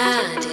And.